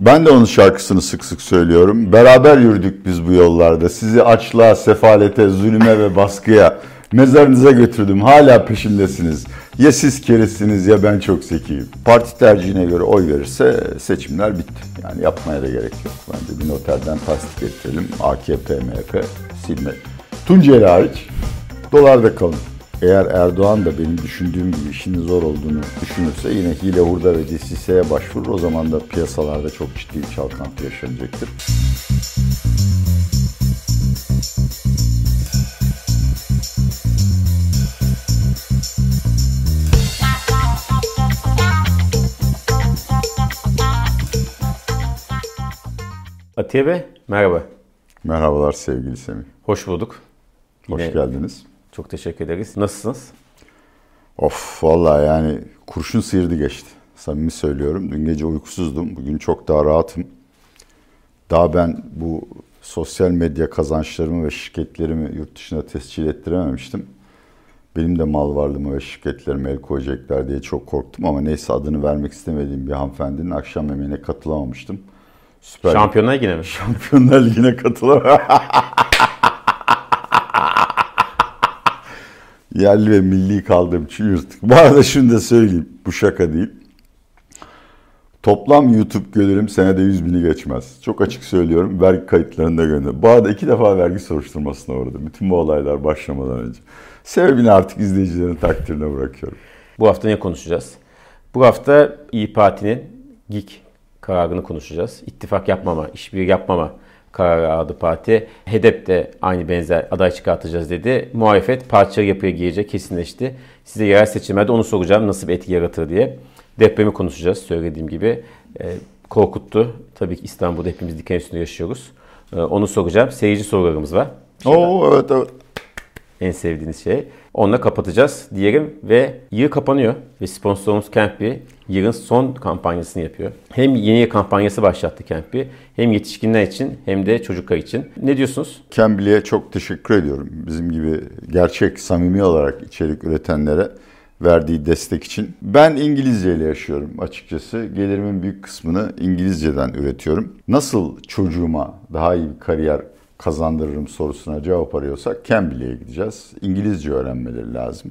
Ben de onun şarkısını sık sık söylüyorum. Beraber yürüdük biz bu yollarda. Sizi açlığa, sefalete, zulüme ve baskıya mezarınıza götürdüm. Hala peşindesiniz. Ya siz keresiniz ya ben çok zekiyim. Parti tercihine göre oy verirse seçimler bitti. Yani yapmaya da gerek yok. Bence bir noterden tasdik ettirelim. AKP, MHP silme. Tunceli hariç dolarda kalın. Eğer Erdoğan da benim düşündüğüm gibi işinin zor olduğunu düşünürse yine hile, hurda ve desiseye başvurur. O zaman da piyasalarda çok ciddi bir çalkantı yaşanacaktır. Atiye Bey merhaba. Merhabalar sevgili Semih. Hoş bulduk. Hoş Yine geldiniz. Çok teşekkür ederiz. Nasılsınız? Of vallahi yani kurşun sıyırdı geçti. Samimi söylüyorum. Dün gece uykusuzdum. Bugün çok daha rahatım. Daha ben bu sosyal medya kazançlarımı ve şirketlerimi yurt dışına tescil ettirememiştim. Benim de mal varlığımı ve şirketlerime el koyacaklar diye çok korktum ama neyse adını vermek istemediğim bir hanımefendinin akşam yemeğine katılamamıştım. Süper Şampiyonlar Ligi'ne mi? Şampiyonlar Ligi'ne katılamamıştım. Yerli ve milli kaldığım için yırtık. Bu arada şunu da söyleyeyim. Bu şaka değil. Toplam YouTube gelirim senede 100 bini geçmez. Çok açık söylüyorum. Vergi kayıtlarında gönder. Bu arada iki defa vergi soruşturmasına uğradım. Bütün bu olaylar başlamadan önce. Sebebini artık izleyicilerin takdirine bırakıyorum. Bu hafta ne konuşacağız? Bu hafta İyi Parti'nin GİK kararını konuşacağız. İttifak yapmama, işbirliği yapmama kararı aldı parti. HEDEP de aynı benzer aday çıkartacağız dedi. Muhalefet parçalı yapıya girecek kesinleşti. Size yerel seçimlerde onu soracağım nasıl bir etki yaratır diye. Depremi konuşacağız söylediğim gibi. E, korkuttu. Tabii ki İstanbul'da hepimiz diken üstünde yaşıyoruz. E, onu soracağım. Seyirci sorularımız var. Oo evet evet. En sevdiğiniz şey. Onunla kapatacağız diyelim ve yıl kapanıyor ve sponsorumuz Campy yılın son kampanyasını yapıyor. Hem yeni yıl kampanyası başlattı Campy hem yetişkinler için hem de çocuklar için. Ne diyorsunuz? Cambly'e çok teşekkür ediyorum. Bizim gibi gerçek, samimi olarak içerik üretenlere verdiği destek için. Ben İngilizce ile yaşıyorum açıkçası. Gelirimin büyük kısmını İngilizceden üretiyorum. Nasıl çocuğuma daha iyi bir kariyer kazandırırım sorusuna cevap arıyorsak Cambly'e gideceğiz. İngilizce öğrenmeleri lazım.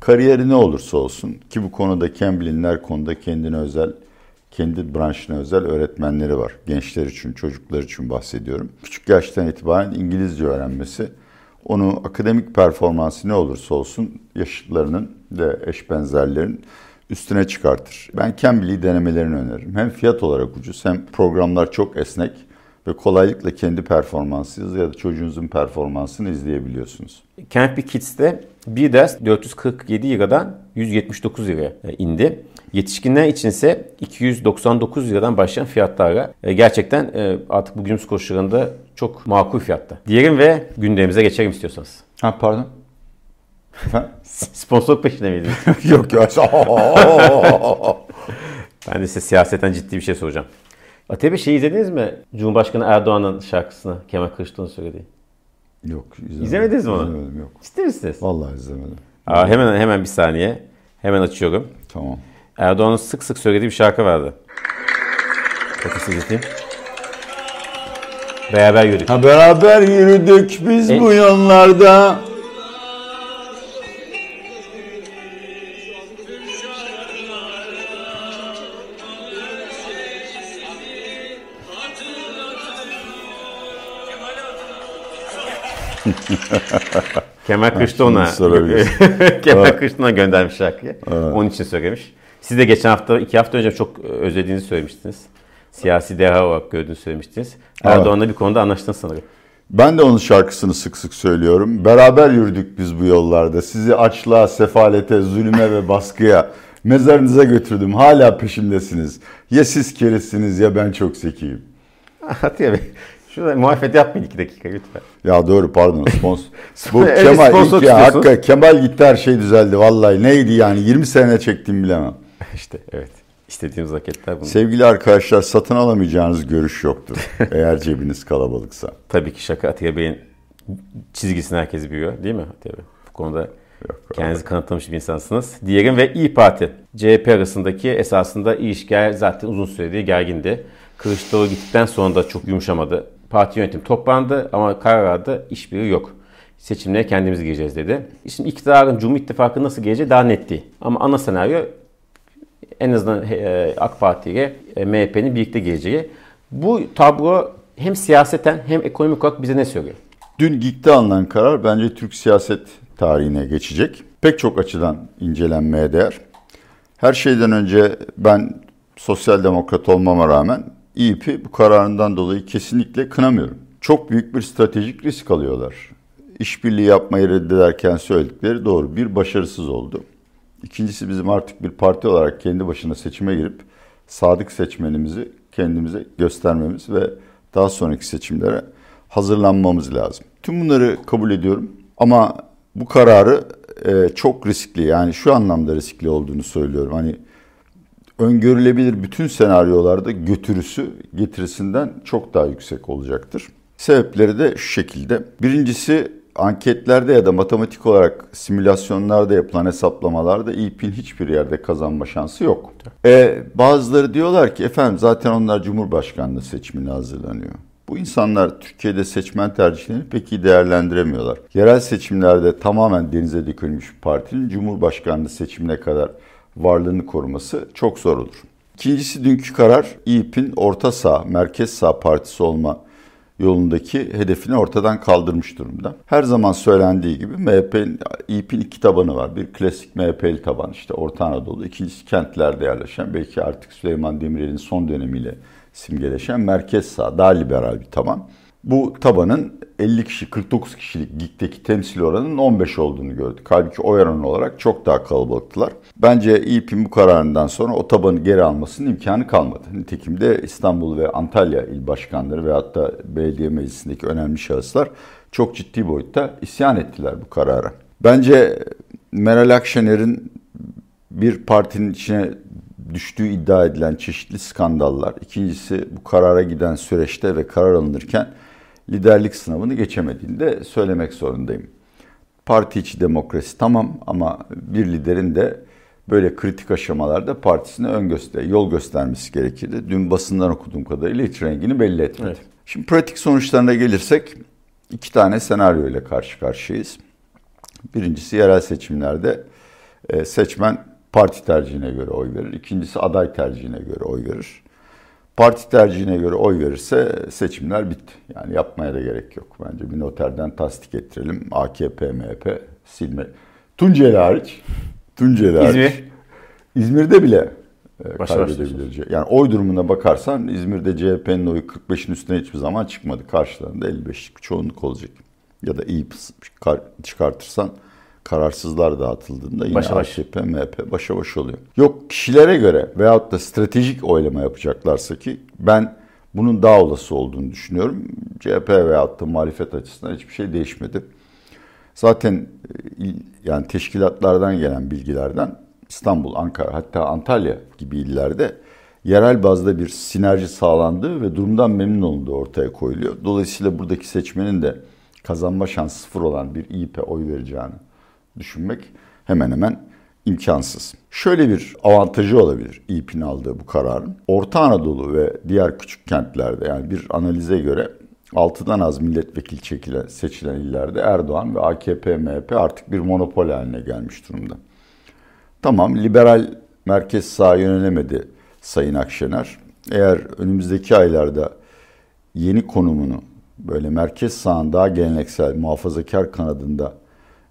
Kariyeri ne olursa olsun ki bu konuda Cambly'nin her konuda kendine özel, kendi branşına özel öğretmenleri var. Gençler için, çocuklar için bahsediyorum. Küçük yaştan itibaren İngilizce öğrenmesi onu akademik performansı ne olursa olsun yaşıtlarının ve eş benzerlerin üstüne çıkartır. Ben Cambly'i denemelerini öneririm. Hem fiyat olarak ucuz hem programlar çok esnek ve kolaylıkla kendi performansınızı ya da çocuğunuzun performansını izleyebiliyorsunuz. Campy Kids'te bir ders 447 liradan 179 liraya indi. Yetişkinler için ise 299 liradan başlayan fiyatlarla e, gerçekten e, artık bugünümüz koşullarında çok makul fiyatta. Diyelim ve gündemimize geçelim istiyorsanız. Ha pardon. Sponsor peşinde miydiniz? yok yok. ben de size siyaseten ciddi bir şey soracağım. Atiye Bey şey izlediniz mi? Cumhurbaşkanı Erdoğan'ın şarkısını Kemal Kılıçdaroğlu söylediği. Yok izlemedim. İzlemediniz mi onu? İzlemedim yok. Ciddi misiniz? Vallahi izlemedim. Aa, hemen hemen bir saniye. Hemen açıyorum. Tamam. Erdoğan'ın sık sık söylediği bir şarkı vardı. Size izleteyim. Beraber yürüdük. Ha beraber yürüdük biz E- bu yollarda. Kemal Kılıçdaroğlu'na. Kemal Evet. Kılıçdaroğlu'na göndermiş şarkıyı. Onun için söylemiş. Siz de geçen hafta, iki hafta önce çok özlediğinizi söylemiştiniz. Siyasi deha olarak gördüğünü söylemiştiniz. Erdoğan'la bir konuda anlaştınız sanırım. Ben de onun şarkısını sık sık söylüyorum. Beraber yürüdük biz bu yollarda. Sizi açlığa, sefalete, zulüme ve baskıya mezarınıza götürdüm. Hala peşindesiniz. Ya siz keresiniz ya ben çok zekiyim. Atiye Bey, şurada muhalefet yapmayın iki dakika lütfen. Ya doğru pardon sponsor. Bu Evet, Kemal sponsor ya hakikaten Kemal gitti her şey düzeldi vallahi. Neydi yani 20 sene çektim bilemem. İşte evet. İstediğimiz vakitler bunlar. Sevgili arkadaşlar satın alamayacağınız görüş yoktur. eğer cebiniz kalabalıksa. Tabii ki şaka Atiye Bey'in çizgisini herkes biliyor değil mi Atiye Bey? Bu konuda kendinizi kanıtlamış bir insansınız. Diyelim ve İyi Parti. CHP arasındaki esasında ilişkiler zaten uzun süredir gergindi. Kılıçdaroğlu gittikten sonra da çok yumuşamadı. Parti yönetim toplandı ama karar aldı. Hiçbiri yok. Seçimlere kendimiz gireceğiz dedi. Şimdi iktidarın Cumhur İttifakı nasıl geleceği daha netti. Ama ana senaryo en azından e, AK Parti ile e, MHP'nin birlikte geleceği. Bu tablo hem siyaseten hem ekonomik olarak bize ne söylüyor? Dün GİK'te alınan karar bence Türk siyaset tarihine geçecek. Pek çok açıdan incelenmeye değer. Her şeyden önce ben sosyal demokrat olmama rağmen İYİP'i bu kararından dolayı kesinlikle kınamıyorum. Çok büyük bir stratejik risk alıyorlar. İşbirliği yapmayı reddederken söyledikleri doğru. Bir başarısız oldu. İkincisi bizim artık bir parti olarak kendi başına seçime girip sadık seçmenimizi kendimize göstermemiz ve daha sonraki seçimlere hazırlanmamız lazım. Tüm bunları kabul ediyorum ama bu kararı e, çok riskli yani şu anlamda riskli olduğunu söylüyorum. Hani öngörülebilir bütün senaryolarda götürüsü getirisinden çok daha yüksek olacaktır. Sebepleri de şu şekilde. Birincisi anketlerde ya da matematik olarak simülasyonlarda yapılan hesaplamalarda İYİP'in hiçbir yerde kazanma şansı yok. E, bazıları diyorlar ki efendim zaten onlar Cumhurbaşkanlığı seçimine hazırlanıyor. Bu insanlar Türkiye'de seçmen tercihlerini pek iyi değerlendiremiyorlar. Yerel seçimlerde tamamen denize dökülmüş bir partinin Cumhurbaşkanlığı seçimine kadar varlığını koruması çok zor olur. İkincisi dünkü karar İYİP'in orta sağ, merkez sağ partisi olma yolundaki hedefini ortadan kaldırmış durumda. Her zaman söylendiği gibi MHP'nin, İYİP'in iki tabanı var. Bir klasik MHP'li taban işte Orta Anadolu. İkincisi kentlerde yerleşen belki artık Süleyman Demirel'in son dönemiyle simgeleşen merkez sağ, daha liberal bir taban. Bu tabanın 50 kişi, 49 kişilik GİK'teki temsil oranının 15 olduğunu gördük. Halbuki oy oranı olarak çok daha kalabalıktılar. Bence İYİP'in bu kararından sonra o tabanı geri almasının imkanı kalmadı. Nitekim de İstanbul ve Antalya il başkanları ve hatta belediye meclisindeki önemli şahıslar çok ciddi boyutta isyan ettiler bu karara. Bence Meral Akşener'in bir partinin içine düştüğü iddia edilen çeşitli skandallar. İkincisi bu karara giden süreçte ve karar alınırken liderlik sınavını geçemediğini de söylemek zorundayım. Parti içi demokrasi tamam ama bir liderin de böyle kritik aşamalarda partisine ön göster, yol göstermesi gerekirdi. Dün basından okuduğum kadarıyla hiç rengini belli etmedi. Evet. Şimdi pratik sonuçlarına gelirsek iki tane senaryo ile karşı karşıyayız. Birincisi yerel seçimlerde e, seçmen parti tercihine göre oy verir. İkincisi aday tercihine göre oy verir. Parti tercihine göre oy verirse seçimler bitti. Yani yapmaya da gerek yok. Bence bir noterden tasdik ettirelim. AKP, MHP silme. Tunceli hariç. Tunceli hariç. İzmir. İzmir'de bile e, kaybedebilir. Yani oy durumuna bakarsan İzmir'de CHP'nin oyu 45'in üstüne hiçbir zaman çıkmadı. Karşılarında 55'lik çoğunluk olacak. Ya da iyi çıkartırsan kararsızlar dağıtıldığında yine başa baş. AKP, MHP başa baş oluyor. Yok kişilere göre veyahut da stratejik oylama yapacaklarsa ki ben bunun daha olası olduğunu düşünüyorum. CHP veyahut da muhalefet açısından hiçbir şey değişmedi. Zaten e, yani teşkilatlardan gelen bilgilerden İstanbul, Ankara hatta Antalya gibi illerde yerel bazda bir sinerji sağlandığı ve durumdan memnun olunduğu ortaya koyuluyor. Dolayısıyla buradaki seçmenin de kazanma şansı sıfır olan bir İYİP'e oy vereceğini düşünmek hemen hemen imkansız. Şöyle bir avantajı olabilir İYİP'in aldığı bu kararın. Orta Anadolu ve diğer küçük kentlerde yani bir analize göre 6'dan az milletvekili çekilen, seçilen illerde Erdoğan ve AKP, MHP artık bir monopol haline gelmiş durumda. Tamam liberal merkez sağ yönelemedi Sayın Akşener. Eğer önümüzdeki aylarda yeni konumunu böyle merkez sağın daha geleneksel muhafazakar kanadında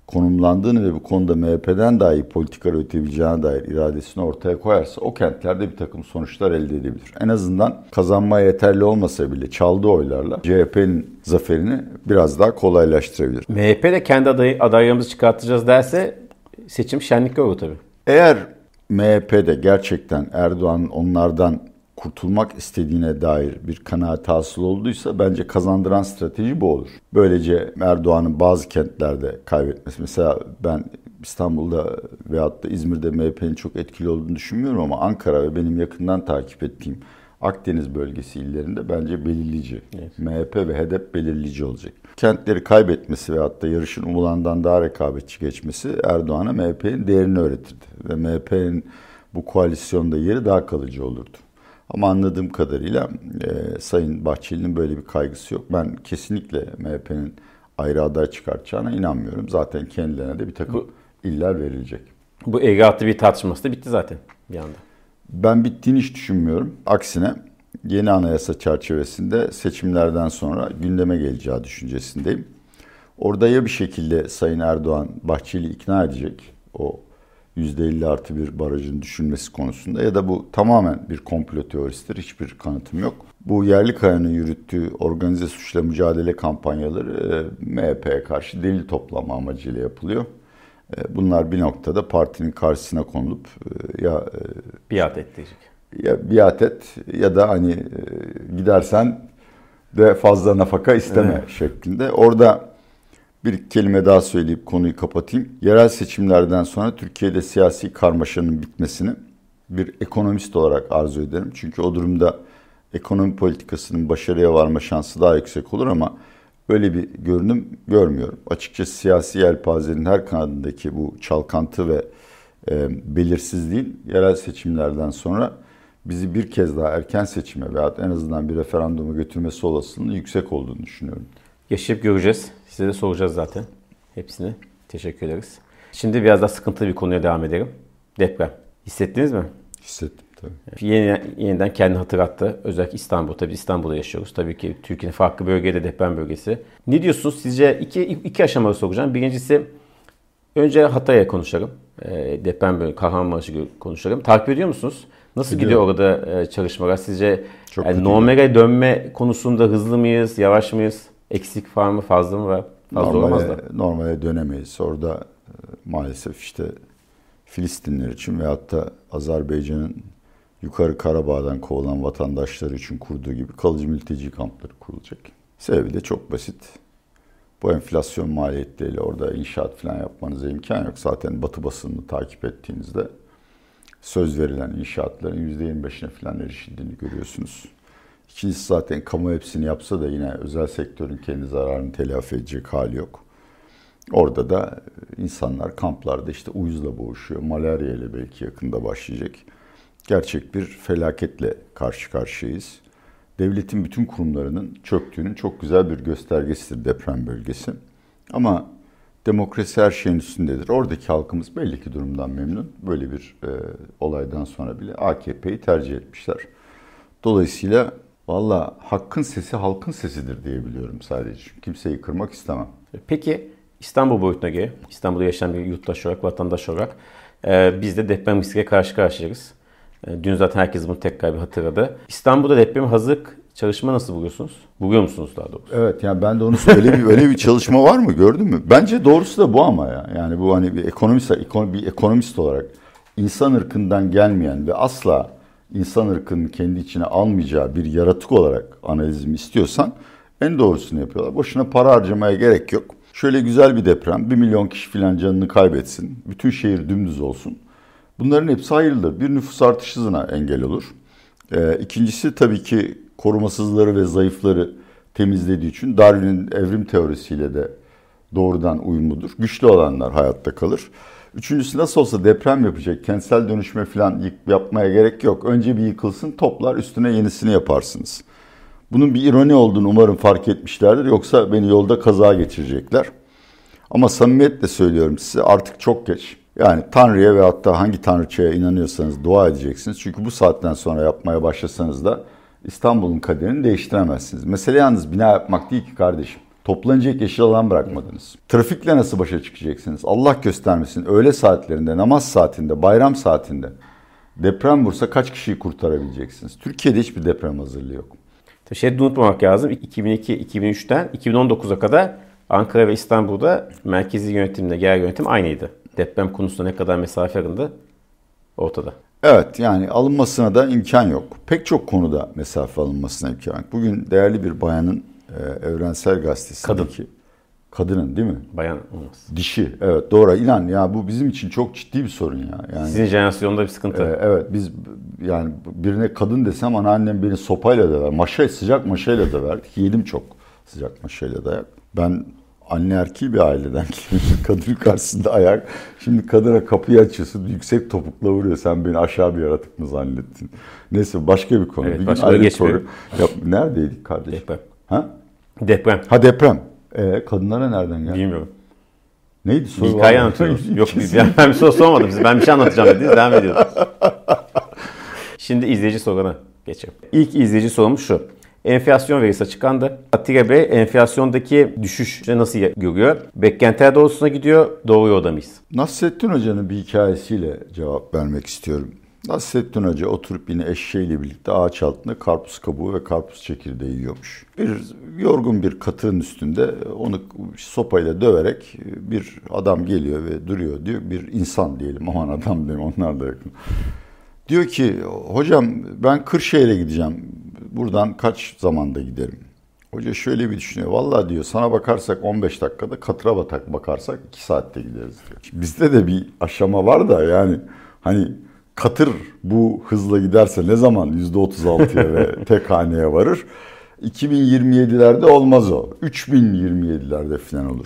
konumlandığını ve bu konuda MHP'den daha iyi politikalar üretebileceğine dair iradesini ortaya koyarsa o kentlerde bir takım sonuçlar elde edebilir. En azından kazanmaya yeterli olmasa bile çaldığı oylarla CHP'nin zaferini biraz daha kolaylaştırabilir. MHP de kendi aday, adaylarımızı çıkartacağız derse seçim şenlik olur tabii. Eğer MHP'de gerçekten Erdoğan onlardan kurtulmak istediğine dair bir kanaat hasıl olduysa bence kazandıran strateji bu olur. Böylece Erdoğan'ın bazı kentlerde kaybetmesi. Mesela ben İstanbul'da veyahut da İzmir'de MHP'nin çok etkili olduğunu düşünmüyorum ama Ankara ve benim yakından takip ettiğim Akdeniz bölgesi illerinde bence belirleyici. Evet. MHP ve HDP belirleyici olacak. Kentleri kaybetmesi ve hatta yarışın umulandan daha rekabetçi geçmesi Erdoğan'a MHP'nin değerini öğretirdi. Ve MHP'nin bu koalisyonda yeri daha kalıcı olurdu. Ama anladığım kadarıyla e, Sayın Bahçeli'nin böyle bir kaygısı yok. Ben kesinlikle MHP'nin ayrı aday çıkartacağına inanmıyorum. Zaten kendilerine de bir takım bu, iller verilecek. Bu altı bir tartışması da bitti zaten bir anda. Ben bittiğini hiç düşünmüyorum. Aksine yeni anayasa çerçevesinde seçimlerden sonra gündeme geleceği düşüncesindeyim. Orada ya bir şekilde Sayın Erdoğan Bahçeli ikna edecek o %50 artı bir barajın düşünmesi konusunda ya da bu tamamen bir komplo teorisidir. Hiçbir kanıtım yok. Bu yerli kayanın yürüttüğü organize suçla mücadele kampanyaları e, MHP'ye karşı delil toplama amacıyla yapılıyor. E, bunlar bir noktada partinin karşısına konulup e, ya biat et diyecek. Ya biat et ya da hani gidersen de fazla nafaka isteme evet. şeklinde. Orada bir kelime daha söyleyip konuyu kapatayım. Yerel seçimlerden sonra Türkiye'de siyasi karmaşanın bitmesini bir ekonomist olarak arzu ederim. Çünkü o durumda ekonomi politikasının başarıya varma şansı daha yüksek olur ama öyle bir görünüm görmüyorum. Açıkçası siyasi yelpazenin her kanadındaki bu çalkantı ve e, belirsizliğin yerel seçimlerden sonra bizi bir kez daha erken seçime veya en azından bir referanduma götürmesi olasılığının yüksek olduğunu düşünüyorum. Yaşayıp göreceğiz. Size de soracağız zaten. Hepsini. Teşekkür ederiz. Şimdi biraz daha sıkıntılı bir konuya devam edelim. Deprem. Hissettiniz mi? Hissettim tabii. Yeni, yeniden kendini hatırlattı. Özellikle İstanbul. Tabii İstanbul'da yaşıyoruz. Tabii ki Türkiye'nin farklı bölgede deprem bölgesi. Ne diyorsunuz? Sizce iki, iki aşamalı soracağım. Birincisi önce Hatay'a konuşalım. E, deprem bölgesi, Kahramanmaraş'ı konuşalım. Takip ediyor musunuz? Nasıl Biliyorum. gidiyor orada e, çalışmalar? Sizce Çok yani normale dönme konusunda hızlı mıyız, yavaş mıyız? Eksik var mı, fazla mı var? Fazla normale, normale dönemeyiz. Orada e, maalesef işte Filistinler için veyahut da Azerbaycan'ın yukarı Karabağ'dan kovulan vatandaşları için kurduğu gibi kalıcı mülteci kampları kurulacak. Sebebi de çok basit. Bu enflasyon maliyetleriyle orada inşaat falan yapmanıza imkan yok. Zaten batı basınını takip ettiğinizde söz verilen inşaatların %25'ine falan erişildiğini görüyorsunuz. İkincisi zaten kamu hepsini yapsa da yine özel sektörün kendi zararını telafi edecek hali yok. Orada da insanlar kamplarda işte uyuzla boğuşuyor. Malaria ile belki yakında başlayacak. Gerçek bir felaketle karşı karşıyayız. Devletin bütün kurumlarının çöktüğünün çok güzel bir göstergesidir deprem bölgesi. Ama demokrasi her şeyin üstündedir. Oradaki halkımız belli ki durumdan memnun. Böyle bir e, olaydan sonra bile AKP'yi tercih etmişler. Dolayısıyla Valla hakkın sesi halkın sesidir diyebiliyorum sadece. Kimseyi kırmak istemem. Peki İstanbul boyutuna göre, İstanbul'da yaşayan bir yurttaş olarak, vatandaş olarak e, biz de deprem riskiyle karşı karşıyayız. E, dün zaten herkes bunu tekrar bir hatırladı. İstanbul'da deprem hazırlık çalışma nasıl buluyorsunuz? Buluyor musunuz daha doğrusu? Evet yani ben de onu öyle bir öyle bir çalışma var mı gördün mü? Bence doğrusu da bu ama ya. Yani bu hani bir ekonomist bir ekonomist olarak insan ırkından gelmeyen ve asla insan ırkının kendi içine almayacağı bir yaratık olarak analizimi istiyorsan en doğrusunu yapıyorlar. Boşuna para harcamaya gerek yok. Şöyle güzel bir deprem, bir milyon kişi filan canını kaybetsin, bütün şehir dümdüz olsun. Bunların hepsi hayırlıdır. Bir nüfus artış hızına engel olur. Ee, ikincisi tabii ki korumasızları ve zayıfları temizlediği için Darwin'in evrim teorisiyle de doğrudan uyumludur. Güçlü olanlar hayatta kalır. Üçüncüsü nasıl olsa deprem yapacak. Kentsel dönüşme falan yapmaya gerek yok. Önce bir yıkılsın toplar üstüne yenisini yaparsınız. Bunun bir ironi olduğunu umarım fark etmişlerdir. Yoksa beni yolda kaza geçirecekler. Ama samimiyetle söylüyorum size artık çok geç. Yani Tanrı'ya ve hatta hangi Tanrıçaya inanıyorsanız dua edeceksiniz. Çünkü bu saatten sonra yapmaya başlasanız da İstanbul'un kaderini değiştiremezsiniz. Mesele yalnız bina yapmak değil ki kardeşim. Toplanacak yeşil alan bırakmadınız. Trafikle nasıl başa çıkacaksınız? Allah göstermesin öğle saatlerinde, namaz saatinde, bayram saatinde deprem vursa kaç kişiyi kurtarabileceksiniz? Türkiye'de hiçbir deprem hazırlığı yok. Şey unutmamak lazım. 2002-2003'ten 2019'a kadar Ankara ve İstanbul'da merkezi yönetimle yerel yönetim aynıydı. Deprem konusunda ne kadar mesafe alındı ortada. Evet yani alınmasına da imkan yok. Pek çok konuda mesafe alınmasına imkan yok. Bugün değerli bir bayanın e, Evrensel Gazetesi'ndeki Kadın. kadının değil mi? Bayan olmaz. Dişi. Evet doğru. İnan ya bu bizim için çok ciddi bir sorun ya. Yani Sizin jenerasyonda bir sıkıntı. E, evet biz yani birine kadın desem anneannem beni sopayla döver. Maşa sıcak maşayla döverdik. Yedim çok sıcak maşayla dayak. Ben anne erkeği bir aileden geliyorsun. Kadın karşısında ayak. Şimdi kadına kapıyı açıyorsun. Yüksek topukla vuruyor. Sen beni aşağı bir yaratık mı zannettin? Neyse başka bir konu. Evet, bir gün başka ayrı bir soru. Yap, neredeydik kardeşim? Deprem. Ha? Deprem. Ha deprem. Ee, kadınlara nereden geldi? Bilmiyorum. Neydi Bir soru? hikaye var mı? anlatıyoruz. Yok bir- ben, bir soru sormadım size. Ben bir şey anlatacağım dediniz. Devam ediyoruz. Şimdi izleyici soruna geçelim. İlk izleyici sorumuz şu. Enflasyon verisi açıklandı. Atilla Bey enflasyondaki düşüş nasıl görüyor? Beklentiler doğrultusuna gidiyor. Doğru yolda mıyız? Nasrettin Hoca'nın bir hikayesiyle cevap vermek istiyorum. Nasrettin Hoca oturup yine eşeğiyle birlikte ağaç altında karpuz kabuğu ve karpuz çekirdeği yiyormuş. Bir yorgun bir katığın üstünde onu sopayla döverek bir adam geliyor ve duruyor diyor. Bir insan diyelim aman adam diyeyim onlar da yakın. Diyor ki hocam ben Kırşehir'e gideceğim. Buradan kaç zamanda giderim? Hoca şöyle bir düşünüyor. Vallahi diyor sana bakarsak 15 dakikada katıra batak bakarsak 2 saatte gideriz diyor. Bizde de bir aşama var da yani hani katır bu hızla giderse ne zaman %36'ya ve tek haneye varır? 2027'lerde olmaz o. 3027'lerde falan olur.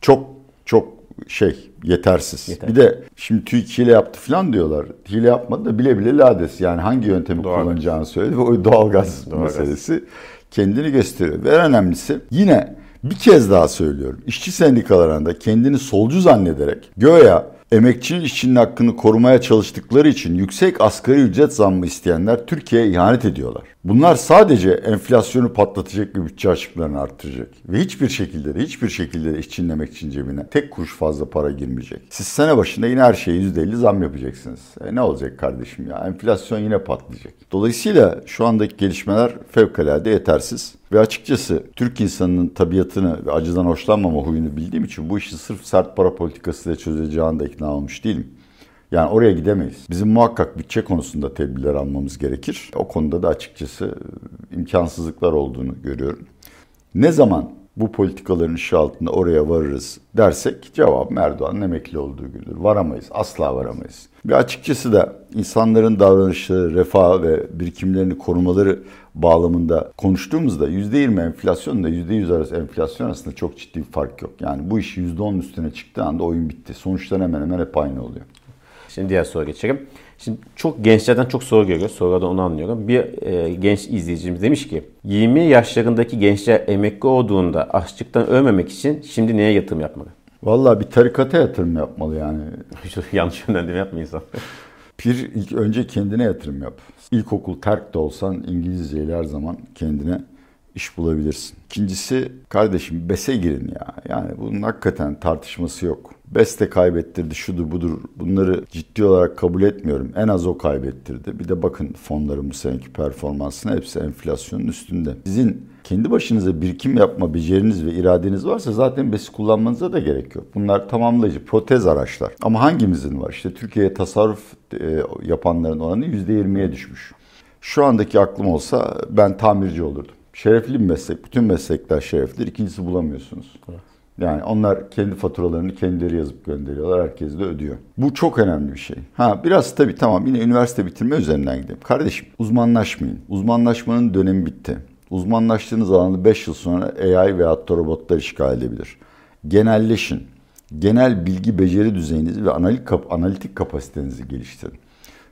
Çok çok şey yetersiz. Yeter. Bir de şimdi TÜİK hile yaptı falan diyorlar. Hile yapmadı da bile bile lades. Yani hangi yöntemi Doğalgaz. kullanacağını söyledi ve o doğalgaz Doğalgaz. meselesi kendini gösteriyor. Ve en önemlisi yine bir kez daha söylüyorum. İşçi sendikalarında kendini solcu zannederek göya emekçinin işçinin hakkını korumaya çalıştıkları için yüksek asgari ücret zammı isteyenler Türkiye'ye ihanet ediyorlar. Bunlar sadece enflasyonu patlatacak ve bütçe açıklarını arttıracak. Ve hiçbir şekilde de hiçbir şekilde de işçinin emekçinin cebine tek kuruş fazla para girmeyecek. Siz sene başında yine her şeye %50 zam yapacaksınız. E ne olacak kardeşim ya? Enflasyon yine patlayacak. Dolayısıyla şu andaki gelişmeler fevkalade yetersiz. Ve açıkçası Türk insanının tabiatını ve acıdan hoşlanmama huyunu bildiğim için bu işi sırf sert para politikasıyla çözeceğine de ikna olmuş değilim. Yani oraya gidemeyiz. Bizim muhakkak bütçe konusunda tedbirler almamız gerekir. O konuda da açıkçası e, imkansızlıklar olduğunu görüyorum. Ne zaman bu politikaların ışığı altında oraya varırız dersek cevap Erdoğan'ın emekli olduğu gündür. Varamayız, asla varamayız. Ve açıkçası da insanların davranışları, refah ve birikimlerini korumaları bağlamında konuştuğumuzda %20 enflasyonla %100 arası enflasyon arasında çok ciddi bir fark yok. Yani bu iş %10'un üstüne çıktığı anda oyun bitti. Sonuçlar hemen hemen hep aynı oluyor. Şimdi diğer soruya geçelim. Şimdi çok gençlerden çok soru görüyoruz. Sorulardan onu anlıyorum. Bir e, genç izleyicimiz demiş ki 20 yaşlarındaki gençler emekli olduğunda açlıktan ölmemek için şimdi neye yatırım yapmalı? Vallahi bir tarikata yatırım yapmalı yani. Yanlış yönlendirme yapma insan. Bir ilk önce kendine yatırım yap. İlkokul terk de olsan İngilizceyle her zaman kendine iş bulabilirsin. İkincisi kardeşim BES'e girin ya. Yani bunun hakikaten tartışması yok. BES de kaybettirdi şudur budur. Bunları ciddi olarak kabul etmiyorum. En az o kaybettirdi. Bir de bakın fonların bu seneki performansına hepsi enflasyonun üstünde. Sizin kendi başınıza birikim yapma beceriniz ve iradeniz varsa zaten BES'i kullanmanıza da gerek yok. Bunlar tamamlayıcı, protez araçlar. Ama hangimizin var? İşte Türkiye'ye tasarruf e, yapanların oranı %20'ye düşmüş. Şu andaki aklım olsa ben tamirci olurdum. Şerefli bir meslek. Bütün meslekler şereflidir. İkincisi bulamıyorsunuz. Yani onlar kendi faturalarını kendileri yazıp gönderiyorlar. Herkes de ödüyor. Bu çok önemli bir şey. Ha biraz tabii tamam yine üniversite bitirme üzerinden gidelim. Kardeşim uzmanlaşmayın. Uzmanlaşmanın dönemi bitti. Uzmanlaştığınız alanda 5 yıl sonra AI veya da robotlar işgal edebilir. Genelleşin. Genel bilgi beceri düzeyinizi ve analitik kapasitenizi geliştirin.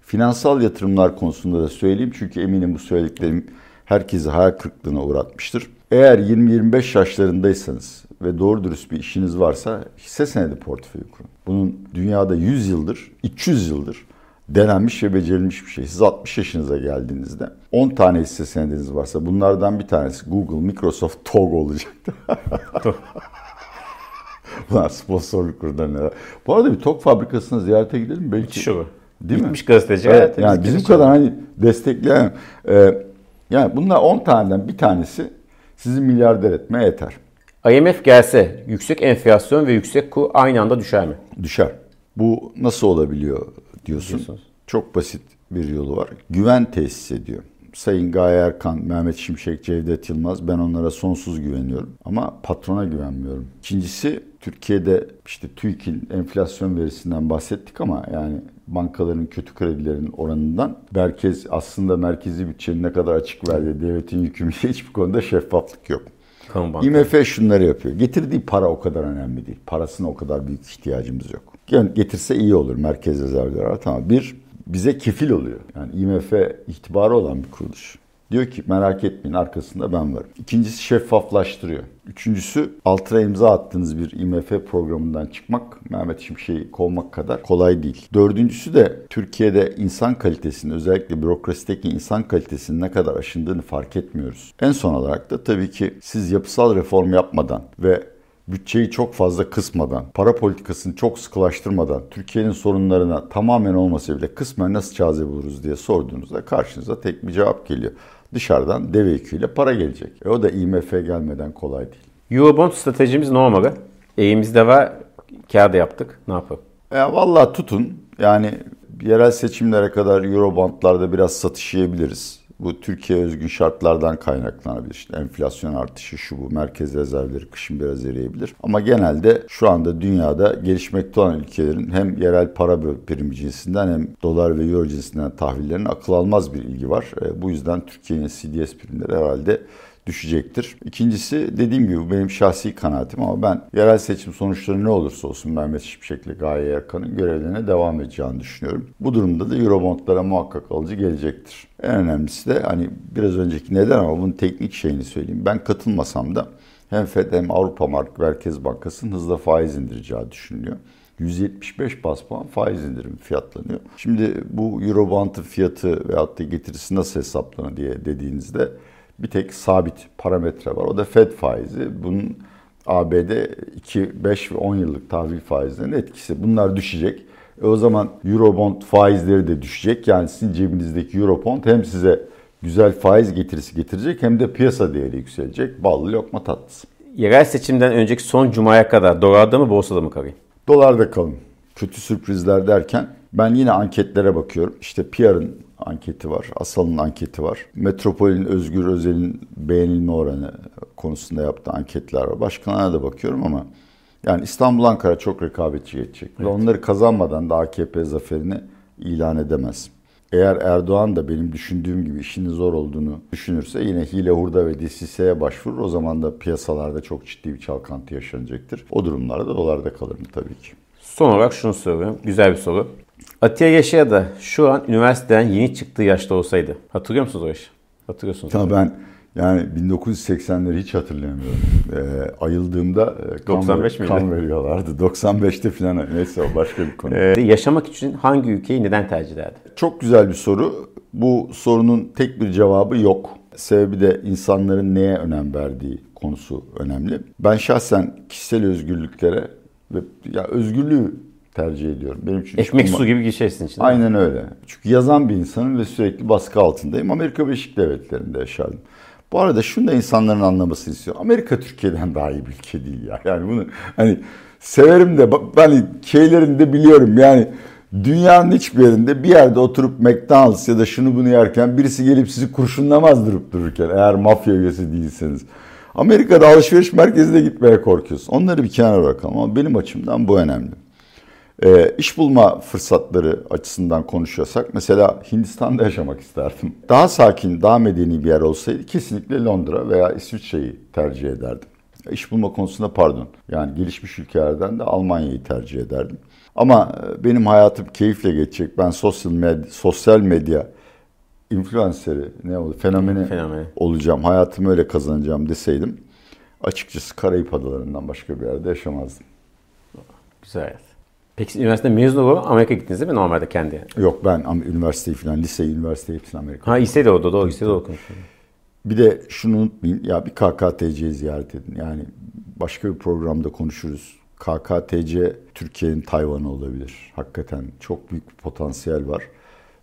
Finansal yatırımlar konusunda da söyleyeyim çünkü eminim bu söylediklerim herkesi hayal kırıklığına uğratmıştır. Eğer 20-25 yaşlarındaysanız ve doğru dürüst bir işiniz varsa hisse senedi portföyü kurun. Bunun dünyada 100 yıldır, 200 yıldır denenmiş ve becerilmiş bir şey. Siz 60 yaşınıza geldiğinizde 10 tane hisse senediniz varsa bunlardan bir tanesi Google, Microsoft, TOG olacaktı. Bunlar sponsorluk kurdan. Bu arada bir TOG fabrikasına ziyarete gidelim belki. Müthiş olur. Değil mi? Gitmiş gazeteci. Evet, Evet, yani biz bizim kadar hani destekleyen e, yani bunlar 10 taneden bir tanesi sizi milyarder etmeye yeter. IMF gelse yüksek enflasyon ve yüksek kur aynı anda düşer mi? Düşer. Bu nasıl olabiliyor diyorsun. Diyorsunuz. Çok basit bir yolu var. Güven tesis ediyor. Sayın Gaye Erkan, Mehmet Şimşek, Cevdet Yılmaz ben onlara sonsuz güveniyorum. Ama patrona güvenmiyorum. İkincisi Türkiye'de işte TÜİK'in enflasyon verisinden bahsettik ama yani bankaların kötü kredilerin oranından merkez aslında merkezi bütçenin ne kadar açık verdiği devletin yükümlülüğü hiçbir konuda şeffaflık yok. Kamu. IMF şunları yapıyor. Getirdiği para o kadar önemli değil. Parasına o kadar büyük ihtiyacımız yok. Yani getirse iyi olur merkez rezervleri tamam. Bir bize kefil oluyor. Yani IMF itibarı olan bir kuruluş. Diyor ki merak etmeyin arkasında ben varım. İkincisi şeffaflaştırıyor. Üçüncüsü altına imza attığınız bir IMF programından çıkmak Mehmet Şimşek'i kovmak kadar kolay değil. Dördüncüsü de Türkiye'de insan kalitesini özellikle bürokrasideki insan kalitesinin ne kadar aşındığını fark etmiyoruz. En son olarak da tabii ki siz yapısal reform yapmadan ve bütçeyi çok fazla kısmadan, para politikasını çok sıkılaştırmadan, Türkiye'nin sorunlarına tamamen olmasa bile kısmen nasıl çare buluruz diye sorduğunuzda karşınıza tek bir cevap geliyor. Dışarıdan deve yüküyle para gelecek. E o da IMF gelmeden kolay değil. Eurobond stratejimiz ne olmalı? Eğimizde var, kağıda yaptık. Ne yapalım? E vallahi tutun. Yani yerel seçimlere kadar Eurobondlarda biraz satış yiyebiliriz. Bu Türkiye özgün şartlardan kaynaklanabilir. İşte enflasyon artışı şu bu merkez rezervleri kışın biraz eriyebilir. Ama genelde şu anda dünyada gelişmekte olan ülkelerin hem yerel para birimi cinsinden hem dolar ve euro cinsinden tahvillerin akıl almaz bir ilgi var. E, bu yüzden Türkiye'nin CDS primleri herhalde düşecektir. İkincisi dediğim gibi benim şahsi kanaatim ama ben yerel seçim sonuçları ne olursa olsun Mehmet Şimşek'le Gaye Erkan'ın görevlerine devam edeceğini düşünüyorum. Bu durumda da Eurobondlara muhakkak alıcı gelecektir. En önemlisi de hani biraz önceki neden ama bunun teknik şeyini söyleyeyim. Ben katılmasam da hem FED hem Avrupa Merkez Bankası'nın hızla faiz indireceği düşünülüyor. 175 bas puan faiz indirim fiyatlanıyor. Şimdi bu Eurobond'ın fiyatı veyahut da getirisi nasıl hesaplanır diye dediğinizde bir tek sabit parametre var. O da Fed faizi. Bunun ABD 2, 5 ve 10 yıllık tahvil faizlerinin etkisi. Bunlar düşecek. E o zaman Eurobond faizleri de düşecek. Yani sizin cebinizdeki Eurobond hem size güzel faiz getirisi getirecek hem de piyasa değeri yükselecek. Ballı lokma tatlısı. Yerel seçimden önceki son cumaya kadar dolarda mı borsada mı kalayım? Dolarda kalın. Kötü sürprizler derken ben yine anketlere bakıyorum. İşte PR'ın anketi var. Asal'ın anketi var. Metropol'ün Özgür Özel'in beğenilme oranı konusunda yaptığı anketler var. Başkalarına da bakıyorum ama yani İstanbul Ankara çok rekabetçi geçecek. Evet. Ve onları kazanmadan da AKP zaferini ilan edemez. Eğer Erdoğan da benim düşündüğüm gibi işinin zor olduğunu düşünürse yine hile hurda ve DCS'ye başvurur. O zaman da piyasalarda çok ciddi bir çalkantı yaşanacaktır. O durumlarda dolarda kalırım tabii ki. Son olarak şunu soruyorum. Güzel bir soru. Atiye Yaşaya da şu an üniversiteden yeni çıktığı yaşta olsaydı. Hatırlıyor musunuz o yaşı? Hatırlıyorsunuz. Ya ben yani 1980'leri hiç hatırlayamıyorum. Ee, ayıldığımda e, kan, 95 ver, kan veriyorlardı. 95'te falan neyse o başka bir konu. Ee, yaşamak için hangi ülkeyi neden tercih ederdi? Çok güzel bir soru. Bu sorunun tek bir cevabı yok. Sebebi de insanların neye önem verdiği konusu önemli. Ben şahsen kişisel özgürlüklere ve ya özgürlüğü tercih ediyorum. Benim için Ekmek su gibi bir şeysin için. Aynen öyle. Çünkü yazan bir insanım ve sürekli baskı altındayım. Amerika Birleşik Devletleri'nde yaşadım. Bu arada şunu da insanların anlamasını istiyorum. Amerika Türkiye'den daha iyi bir ülke değil ya. Yani bunu hani severim de hani şeylerini de biliyorum. Yani dünyanın hiçbir yerinde bir yerde oturup McDonald's ya da şunu bunu yerken birisi gelip sizi kurşunlamaz durup dururken eğer mafya üyesi değilseniz. Amerika'da alışveriş merkezine gitmeye korkuyorsun. Onları bir kenara bırakalım ama benim açımdan bu önemli. E, iş bulma fırsatları açısından konuşuyorsak mesela Hindistan'da yaşamak isterdim. Daha sakin, daha medeni bir yer olsaydı kesinlikle Londra veya İsviçre'yi tercih ederdim. İş bulma konusunda pardon. Yani gelişmiş ülkelerden de Almanya'yı tercih ederdim. Ama e, benim hayatım keyifle geçecek. Ben sosyal medya, sosyal medya influenceri ne oldu fenomeni, fenomeni olacağım. Hayatımı öyle kazanacağım deseydim açıkçası Karayip Adaları'ndan başka bir yerde yaşamazdım. Güzel. Peki üniversite mezun olup Amerika gittiniz değil mi normalde kendi? Yok ben üniversiteyi falan, liseyi, üniversiteyi hepsini Amerika'da. Ha lise de orada, doğru lise de okumuş. Bir de şunu unutmayın, ya bir KKTC'yi ziyaret edin. Yani başka bir programda konuşuruz. KKTC Türkiye'nin Tayvan'ı olabilir. Hakikaten çok büyük bir potansiyel var.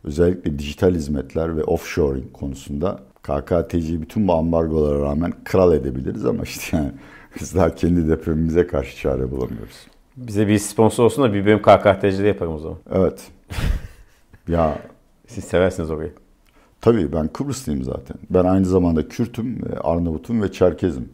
Özellikle dijital hizmetler ve offshoring konusunda KKTC'yi bütün bu ambargolara rağmen kral edebiliriz ama işte yani biz daha kendi depremimize karşı çare bulamıyoruz. Bize bir sponsor olsun da bir bölüm KKTC'de yaparım o zaman. Evet. ya siz seversiniz orayı. Tabii ben Kıbrıslıyım zaten. Ben aynı zamanda Kürt'üm, Arnavut'um ve Çerkez'im.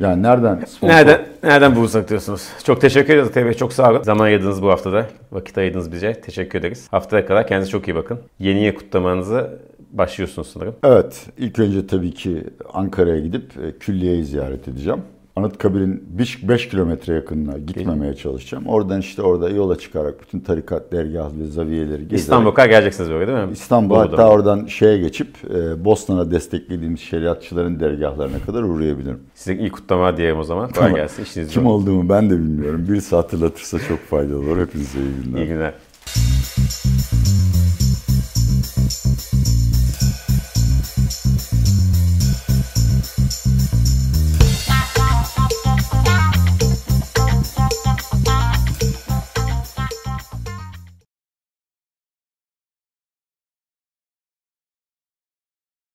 Yani nereden sponsor? Nereden, nereden bulursak diyorsunuz. Çok teşekkür ederiz Atay Çok sağ olun. Zaman ayırdınız bu haftada. Vakit ayırdınız bize. Teşekkür ederiz. Haftaya kadar kendinize çok iyi bakın. Yeni yıl kutlamanızı başlıyorsunuz sanırım. Evet, ilk önce tabii ki Ankara'ya gidip e, külliyeyi ziyaret edeceğim. Anıtkabir'in 5 kilometre yakınına gitmemeye çalışacağım. Oradan işte orada yola çıkarak bütün tarikat, dergah ve zaviyeleri gezerek. İstanbul'a geleceksiniz böyle değil mi? İstanbul Bolu'da. hatta oradan şeye geçip e, Bosna'na desteklediğimiz şeriatçıların dergahlarına kadar uğrayabilirim. Size iyi kutlama diyelim o zaman. Kolay gelsin. İşiniz Kim olduğumu ben de bilmiyorum. Birisi hatırlatırsa çok faydalı olur. Hepinize iyi günler. İyi günler.